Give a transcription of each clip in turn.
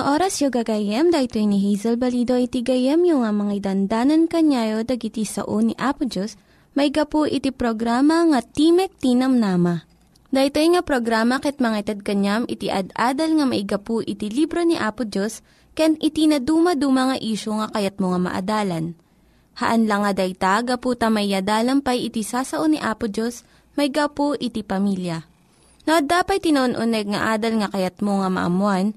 Nga oras yung gagayem, dahito ni Hazel Balido iti gayem yung nga mga dandanan kanyayo dagiti sao ni Apo Diyos, may gapu iti programa nga Timek Tinam Nama. Dahito nga programa ket mga kanyam iti ad-adal nga maigapu iti libro ni Apo Diyos, ken iti na dumaduma nga isyo nga kayat mo nga maadalan. Haan lang nga dayta, gapu tamayadalam pay iti sasao ni Apo Diyos, may gapu iti pamilya. No, dapat tinon-uneg nga adal nga kayat mo nga maamuan,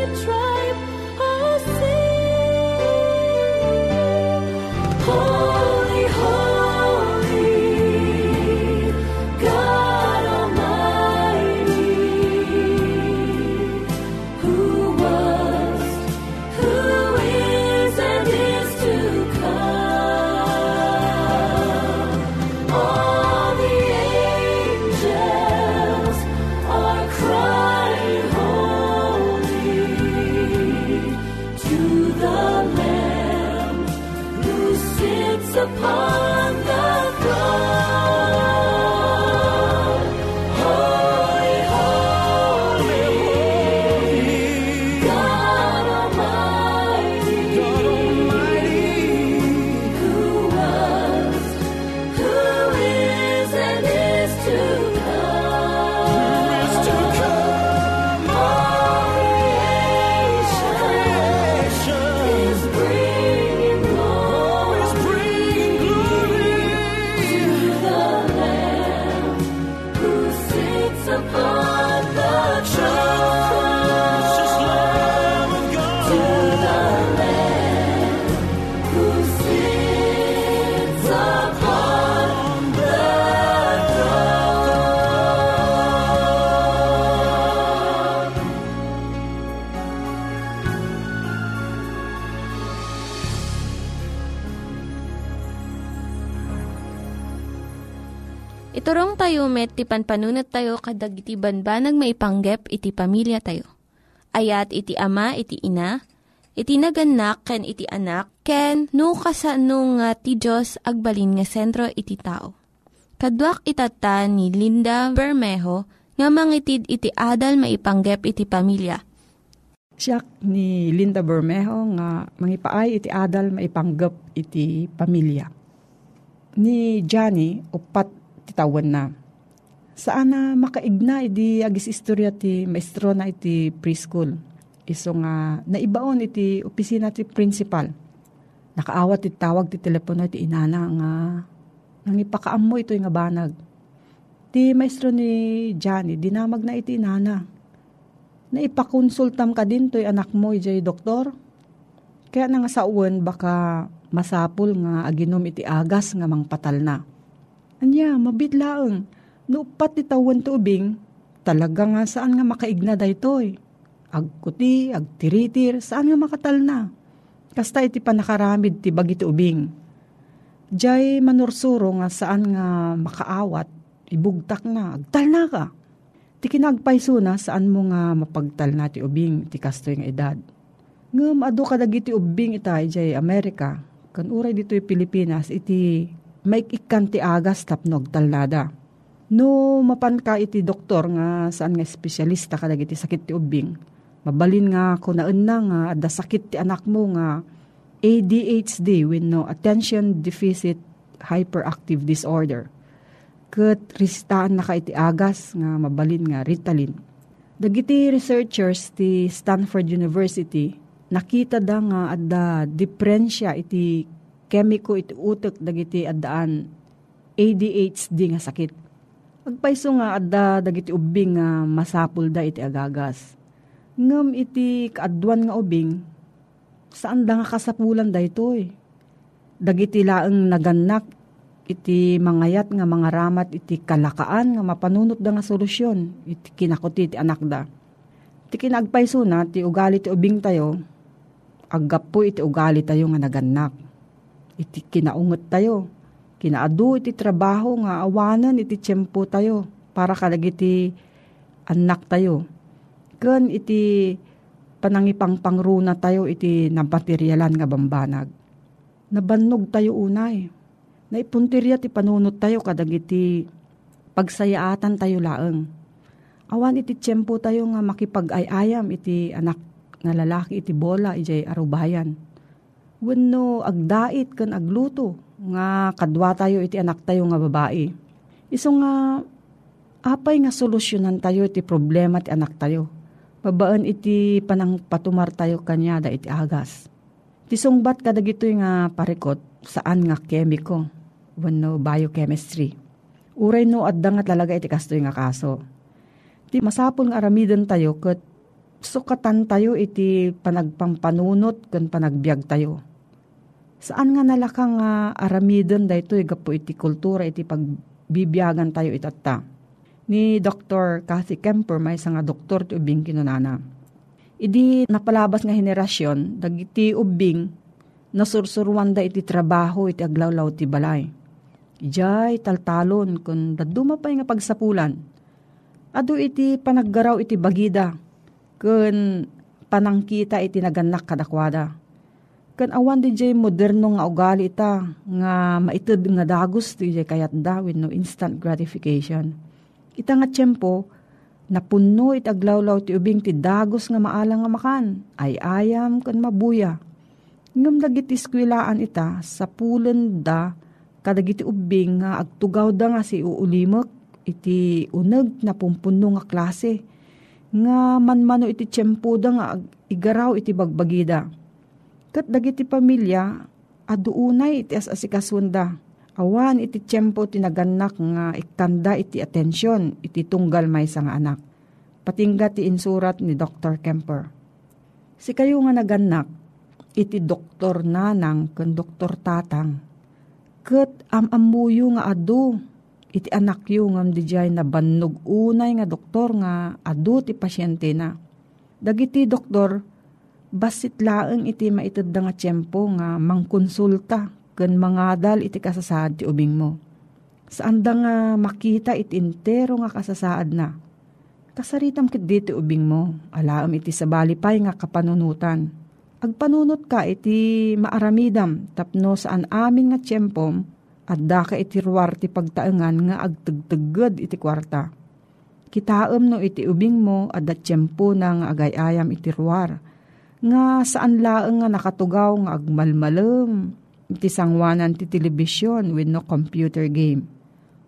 You try. Tayo met, ti panpanunat tayo kadag iti banbanag maipanggep iti pamilya tayo. Ayat iti ama, iti ina, iti naganak, ken iti anak, ken no kasano nga ti Diyos agbalin nga sentro iti tao. Kaduak itata ni Linda Bermejo nga mangitid iti adal maipanggep iti pamilya. Siya ni Linda Bermejo nga mangipaay iti adal maipanggap iti pamilya. Ni Johnny, upat titawan na. Saan na makaigna iti agis istorya ti maestro na iti preschool. Iso nga naibaon iti opisina ti principal. Nakaawat iti tawag ti telepono iti inana nga nangipakaam mo ito nga banag. Ti maestro ni Johnny, dinamag na iti inana naipakonsultam ka din to'y anak mo, ijay doktor. Kaya na nga sa uwan, baka masapul nga aginom iti agas nga mangpatal na. Anya, mabitlaang, nupat ti tawan ti ubing, talaga nga saan nga makaigna daytoy. Agkuti, agtiritir, saan nga makatal na. Kasta iti panakaramid ti bagi ti ubing. Diyay manursuro nga saan nga makaawat, ibugtak na, agtal na ka ti kinagpayso na saan mo nga mapagtal na ti ubing ti kastoy nga edad. Ngam ado kadag iti ubing itay jay Amerika, kan uray dito Pilipinas iti maikikan ti agas tapnog talnada. No mapan ka iti doktor nga saan nga espesyalista kadag iti sakit ti ubing. Mabalin nga kunaan na nga adda sakit ti anak mo nga ADHD with no attention deficit hyperactive disorder ket ristaan na ka iti agas nga mabalin nga Ritalin. Dagiti researchers ti Stanford University nakita da nga adda diferensya iti kemiko iti utek dagiti addaan ADHD nga sakit. Agpaiso nga adda dagiti ubing nga masapul da iti agagas. Ngem iti kaadwan nga ubing saan da nga kasapulan da itoy. Dagiti laeng naganak iti mangayat nga mga ramat iti kalakaan nga mapanunot da nga solusyon iti kinakuti iti anak da. Iti kinagpayso na ti ugali ti ubing tayo agap po iti ugali tayo nga naganak. Iti kinaungot tayo. Kinaadu iti trabaho nga awanan iti tiyempo tayo para kalag iti anak tayo. Ken iti panangipang pangruna tayo iti napatiryalan nga bambanag. Nabannog tayo unay naipuntirya ti panunot tayo kadag iti pagsayaatan tayo laeng. Awan iti tiyempo tayo nga makipag-ayayam iti anak nga lalaki iti bola iti arubayan. Wenno agdait ken agluto nga kadwa tayo iti anak tayo nga babae. Iso nga apay nga solusyonan tayo iti problema ti anak tayo. Babaan iti panang patumar tayo kanya da iti agas. Ti sungbat kadag ito nga parikot saan nga kemiko wenno biochemistry. Uray no adda nga talaga iti kastoy nga kaso. Ti masapol nga aramiden tayo ket sukatan tayo iti panagpampanunot ken panagbiag tayo. Saan nga nalakang nga aramiden daytoy gapo iti kultura iti pagbibiyagan tayo itatta. Ni Dr. Kathy Kemper may nga doktor ti ubing kinunana. Idi napalabas nga henerasyon dagiti ubing nasursurwan da iti trabaho iti aglawlaw ti balay. Ijay taltalon kun daduma pa nga pagsapulan. Ado iti panaggaraw iti bagida kun panangkita iti naganak kadakwada. Kan awan di jay moderno nga ugali ita nga maited nga dagos di jay kayat da with no instant gratification. Ita nga tiyempo, napuno it aglawlaw ti ubing ti dagos nga maalang nga makan, ay ayam kan mabuya. Ngam dagiti skwilaan ita sa pulen da kadagiti ubing nga agtugaw da nga si uulimek iti uneg na pumpuno nga klase nga manmano iti tiyempo da nga igaraw iti bagbagida. Kat dagiti pamilya, aduunay iti as asikasunda. Awan iti tiyempo tinaganak nga ikanda iti atensyon iti tunggal may nga anak. Patingga ti insurat ni Dr. Kemper. Si kayo nga naganak, iti doktor nanang ken doktor tatang. Ket amamuyo nga adu, iti anak yu ngam di jay na bannog unay nga doktor nga adu ti pasyente na. Dagiti doktor, basit laeng iti maitid nga tiyempo nga mangkonsulta ken mangadal iti kasasaad ti ubing mo. Saan da nga makita iti entero nga kasasaad na. Kasaritam ket diti ubing mo, alaam iti sabalipay nga kapanunutan. Agpanunot ka iti maaramidam tapno saan amin nga tiyempom at da iti ruwar ti pagtaengan nga agtagtagad iti kwarta. Kitaem no iti ubing mo at da tiyempo na nga agayayam iti ruwar nga saan laeng nga nakatugaw nga agmalmalem iti sangwanan ti telebisyon with no computer game.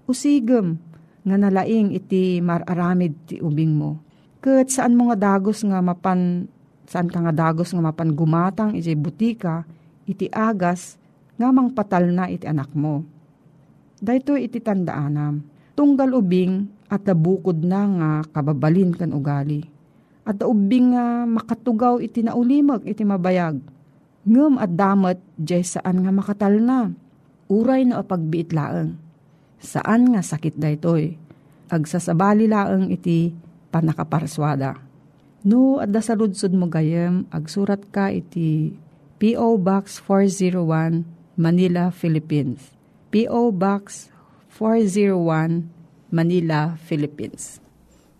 Usigem nga nalaing iti mararamid ti ubing mo. Ket saan mo nga dagos nga mapan saan ka nga dagos nga mapan gumatang iti butika iti agas nga mangpatal na iti anak mo. Dayto iti tandaanam. Tunggal ubing at nabukod na nga kababalin kan ugali at ubing nga makatugaw iti naulimag iti mabayag. Ngem at damat jay saan nga makatal na. Uray na apagbiit laeng. Saan nga sakit daytoy. Agsasabali laeng iti panakaparswada. No, at saludsod mo gayem, agsurat ka iti P.O. Box 401, Manila, Philippines. P.O. Box 401, Manila, Philippines.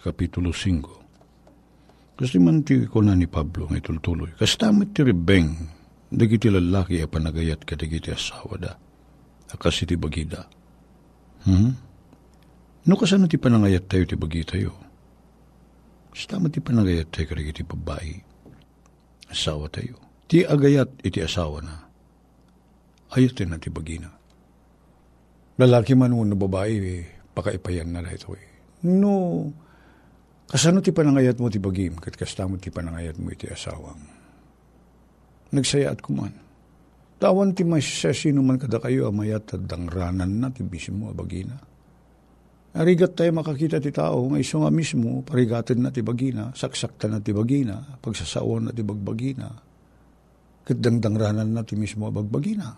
kapitulo 5. Kasi man ti ko na ni Pablo nga itultuloy. Kastamit ti ribeng, dagiti lalaki a panagayat ka dagiti asawa da. Akas iti bagida. Hmm? No kasano ti panangayat tayo ti bagi tayo? Kastamit ti panagayat tayo ka dagiti babae. Asawa tayo. Ti agayat iti asawa na. Ayat na ti bagina. Lalaki man mo na babae, eh, pakaipayan na ito eh. No, kasano ti panangayat mo ti bagim, kat kastamo ti panangayat mo iti asawang. Nagsaya at kuman. Tawan ti may sino man kada kayo, amayat at dangranan na ti bismo abagina. Arigat tayo makakita ti tao, nga iso nga mismo, parigatin na ti bagina, saksakta na ti bagina, pagsasawan na ti bagbagina, kat na ti mismo abagbagina.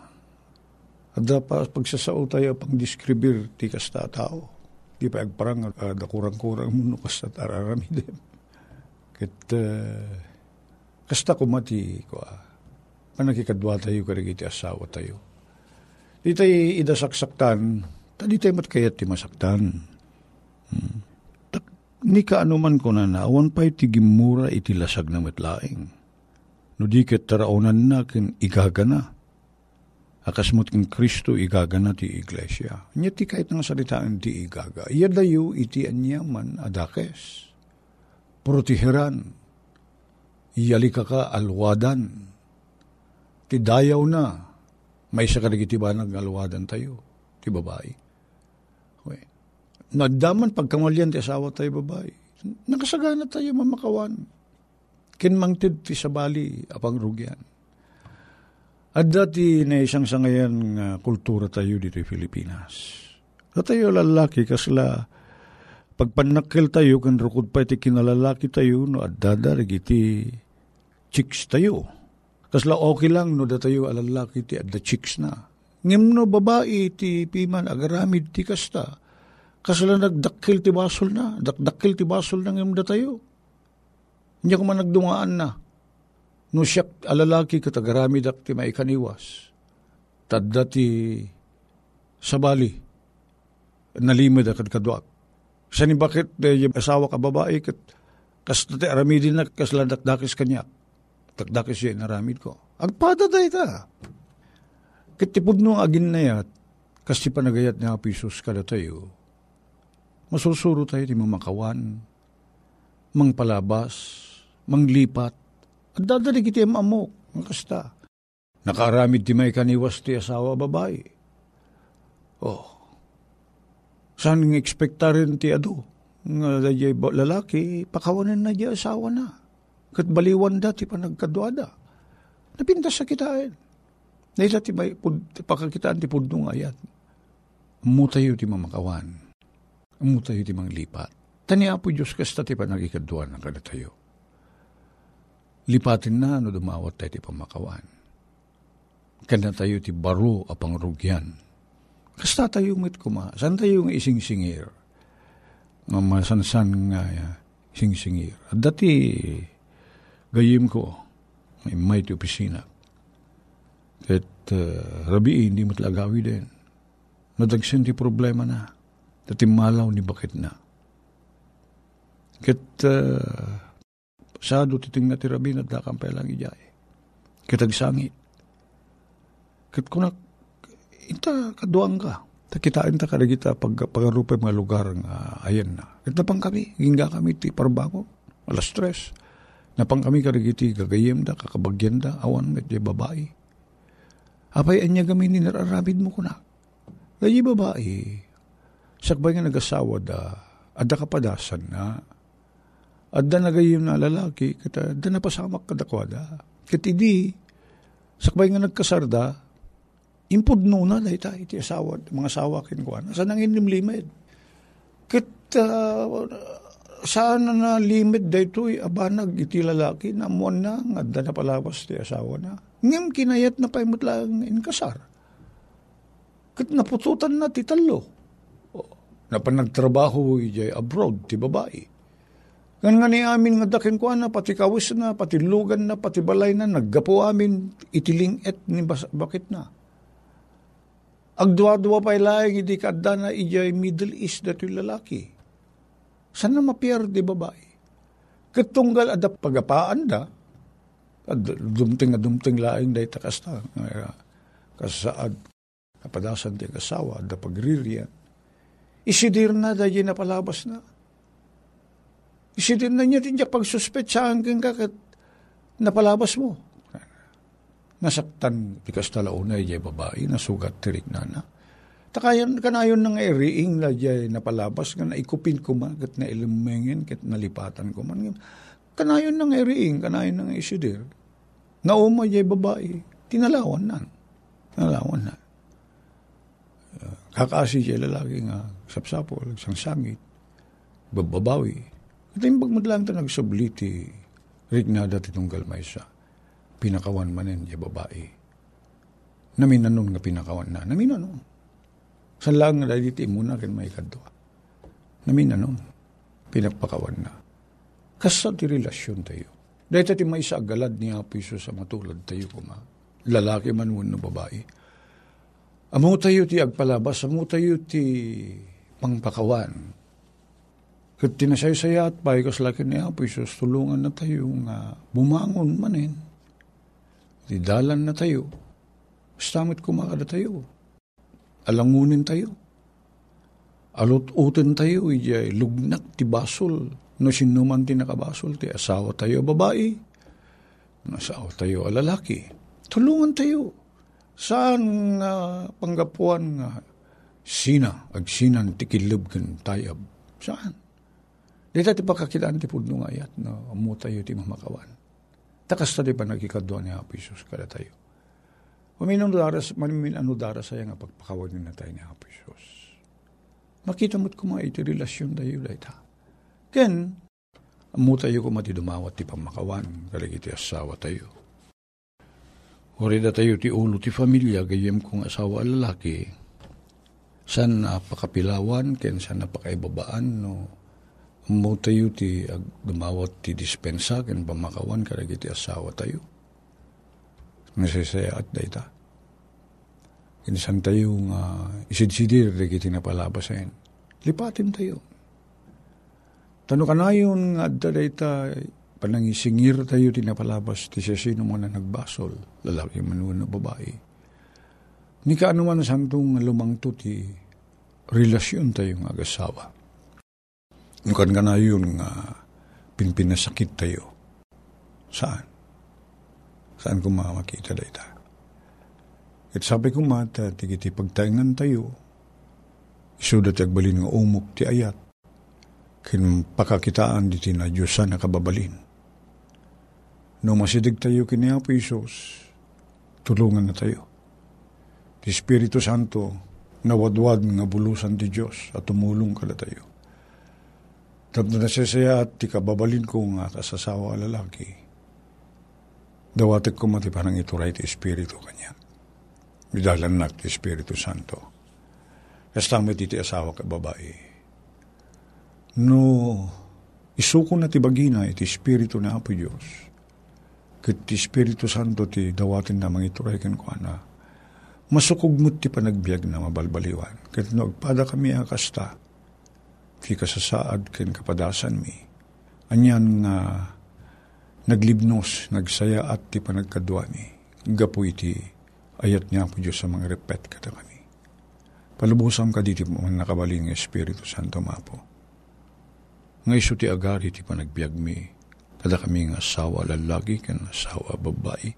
At dapat pagsasao tayo pang diskribir ti kasta tao. Di pa agparang uh, dakurang-kurang mo kasta tararamidem. Kat uh, kasta kumati ko ah. Panakikadwa tayo karigi ti asawa tayo. Di tayo idasaksaktan, tadi tayo matkayat ti masaktan. Hmm. Tak, ni ka anuman ko na naawan pa iti gimura iti lasag na matlaing. No di ket taraonan na kin igagana akasmot king Kristo igagana ti iglesia. Nya ti kahit nga salitaan ti igaga. Iya dayo iti anyaman adakes. Protihiran. Iyalika ka alwadan. Ti dayaw na. May isa kadagiti ba nagaluwadan tayo, ti babae. Okay. Nadaman pagkamalyan ti asawa tayo babae. Nakasagana tayo mamakawan. Kinmangtid ti sabali apang rugyan. At dati na isang sangayan nga kultura tayo dito sa Pilipinas. At tayo lalaki kasla pagpanakil tayo kan rukod pa iti kinalalaki tayo no at dadarig iti chicks tayo. Kasla okay lang no da tayo alalaki ti at the chicks na. Ngem no babae ti piman agaramid ti kasta. Kasla nagdakil ti basol na. Dakdakil ti basol na ngem da tayo. Hindi ko man nagdungaan na. No siyak alalaki katagarami dak ti maikaniwas. Tadda ti sabali. Nalimid akad kadwak. Sa ni bakit eh, asawa ka babae kat kas ti aramidin na kasla dakdakis kanya. Dakdakis siya naramid ko. Agpada day ta. Kitipod nung agin na yat, kas ti panagayat ni Apisos kada tayo, masusuro tayo ti mamakawan, mangpalabas, manglipat, at dadalig iti amok, ang kasta. Nakaramid ti may kaniwas ti asawa babae. Oh. Saan nga ekspekta rin ti ado? Nga dayay lalaki, pakawanan na di asawa na. Kat baliwan da ti panagkaduada. Napintas sa kitain. Naila ti may pud, pakakitaan ti pudnong ayat. Mutayo ti mamakawan. Mutayo ti manglipat. Taniya po Diyos kasta ti panagikaduan ng kada tayo lipatin na no dumawat tayo ti pamakawan. Kana tayo ti baro a pangrugyan. Kasta tayo mit kuma. San tayo nga ising-singir? Nga masansan nga uh, ising-singir. At dati gayim ko may may ti opisina. At uh, rabi hindi mo talagawi din. Nadagsin ti problema na. Dati malaw ni bakit na. Uh, Sado titing na tirabin at dakang lang ijay. Kitagsangit. Kat kunak, ita kaduang ka. Takitain ta kada kita pag pagarupa mga lugar nga ayan na. Kat napang kami, ginga kami ti parbango, alas stress. Napang kami kada giti gagayem da, kakabagyan da, awan met babae. Apay anya kami ni nararabid mo kunak. Gayi babae, sakbay nga nagasawa da, ada kapadasan na, at da nagayim na lalaki, kata da napasamak kadakwada. Kat idi, sakbay nga nagkasarda, impud no na dahi ta, iti asawa, mga asawa kinukuha. Sa nang inimlimid. Kat uh, saan na limit dayto abanag iti lalaki na muan na nga da na palabas ti asawa na. Ngem kinayat na paimot lang inkasar. Kat napututan na ti talo. Na panagtrabaho ijay abroad ti babae. Gan nga ni amin nga dakin ko na, pati kawis na, pati lugan na, pati balay na, naggapo amin, itiling et ni bas, bakit na. Agdwa-dwa pa ilayang, hindi kadda na ijay Middle East dati lalaki. Saan na mapier di babae? Katunggal ada pagapaan da, dumting nga dumting laing day takasta, kasaad, kapadasan di kasawa, da pagririyan. Isidir na da na palabas na Isidin na niya din niya pagsuspetsahan kang kakat napalabas mo. Nasaktan tikas talauna niya babae, nasugat tirik na na. Takayan kanayon ng eriing na diya napalabas nga naikupin ko man kat na ilumengin kat nalipatan ko man. Kanayon ng eriing, kanayon ng isidir. Nauma diya babae, tinalawan na. Tinalawan na. Kakasi diya lalaki nga sapsapol, sang sangit, bababawi. Ito yung pagmadlang ito nagsubliti, rignada titunggal may siya. Pinakawan manin yung babae. Naminanon nga pinakawan na. Naminanon. Sa lang nga dahil iti muna kin may kadwa. Naminanon. Pinapakawan na. Kasa ti relasyon tayo. Dahil ti may isa agalad ni Apo sa matulad tayo kuma. Lalaki man no babae. Amo tayo ti agpalabas, amo tayo ti pangpakawan, Kat tinasay-saya at pay kas laki ni Apo Isus, tulungan na tayo nga bumangon manin. Di dalan na tayo. Stamit kumakada tayo. Alangunin tayo. Alot-utin tayo, ijay lugnak ti basol. No sinuman ti nakabasol, ti asawa tayo babae. No asawa tayo lalaki. Tulungan tayo. Saan nga panggapuan nga sina, ag sinan tikilib kan tayab? Saan? Di ti pakakitaan ti pudno nga ayat na amu tayo ti mamakawan. Takas tayo pa nagkikadwa ni Apo Isus kada tayo. Maminong daras, mamin ano daras saya nga pagpakawan na tayo ni Apo Isus. Makita mo't kuma iti relasyon tayo dahi ta. Ken, amu tayo kuma ti dumawat ti pamakawan, kalag iti asawa tayo. Orida tayo ti ulo ti familia, gayem kong asawa lalaki, san napakapilawan, ken san napakaibabaan, no, mo tayo ti ag, dumawat ti dispensa, ken pamakawan, kalag iti asawa tayo. Nasisaya at dayta. Kinsan tayo nga isidsidir iti napalabasan. Lipatin tayo. Tano ka na yun nga adda dayta panangisingir tayo tinapalabas ti siya sino mo na nagbasol, lalaki man na babae. Ni ka ano man santong lumangto ti relasyon tayo nga agasawa. Nukan ka yun nga pinpinasakit tayo. Saan? Saan ko makakita dayta? At sabi ko mata, tigiti pagtaingan tayo, isudat agbalin nga umok ti ayat, kin pakakitaan di na Diyos na kababalin. No masidig tayo kini Apo Isos, tulungan na tayo. Ti Espiritu Santo, nawadwad nga bulusan ti Diyos at tumulong ka na tayo. Tapos na nasasaya at ti kababalin ko nga kasasawa lalaki, dawatek ko mati parang ituray ti Espiritu kanya. Midalan na ti Espiritu Santo. Kastamit iti asawa ka babae. No, isuko na ti bagina iti Espiritu na Apo Diyos. Kat ti Espiritu Santo ti dawatin na mga ituray kan ko na. Masukog mo ti panagbiag na mabalbaliwan. Kat no, agpada kami akasta. Ti kasasaad ken kapadasan mi. Anyan nga naglibnos, nagsaya at ti panagkadwa mi. Gapu iti ayat niya po Diyos sa mga repet kata kami. Palubusam ka diti mo nakabaling ng Espiritu Santo mapo. Nga iso ti agari ti panagbiag mi, kada kami nga asawa lalaki kan asawa babae.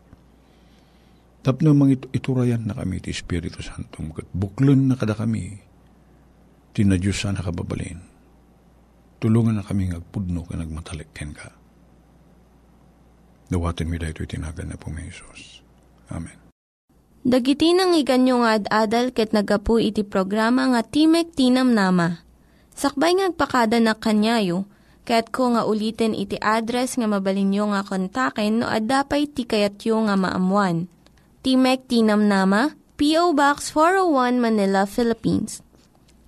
Tapno mga iturayan na kami ti Espiritu Santo, kat buklon na kada kami, ti na nakababalin. Tulungan na kami ngagpudno ka nagmatalik ken ka. Dawatin mi dahito itinagan na po may Isos. Amen. Dagiti nang iganyo nga ad-adal ket nagapu iti programa nga Timek Tinam Nama. Sakbay ngagpakada na kanyayo, ket ko nga ulitin iti address nga mabalinyo nga kontaken no ad-dapay tikayatyo nga maamuan. Timek Tinam Nama, P.O. Box 401 Manila, Philippines.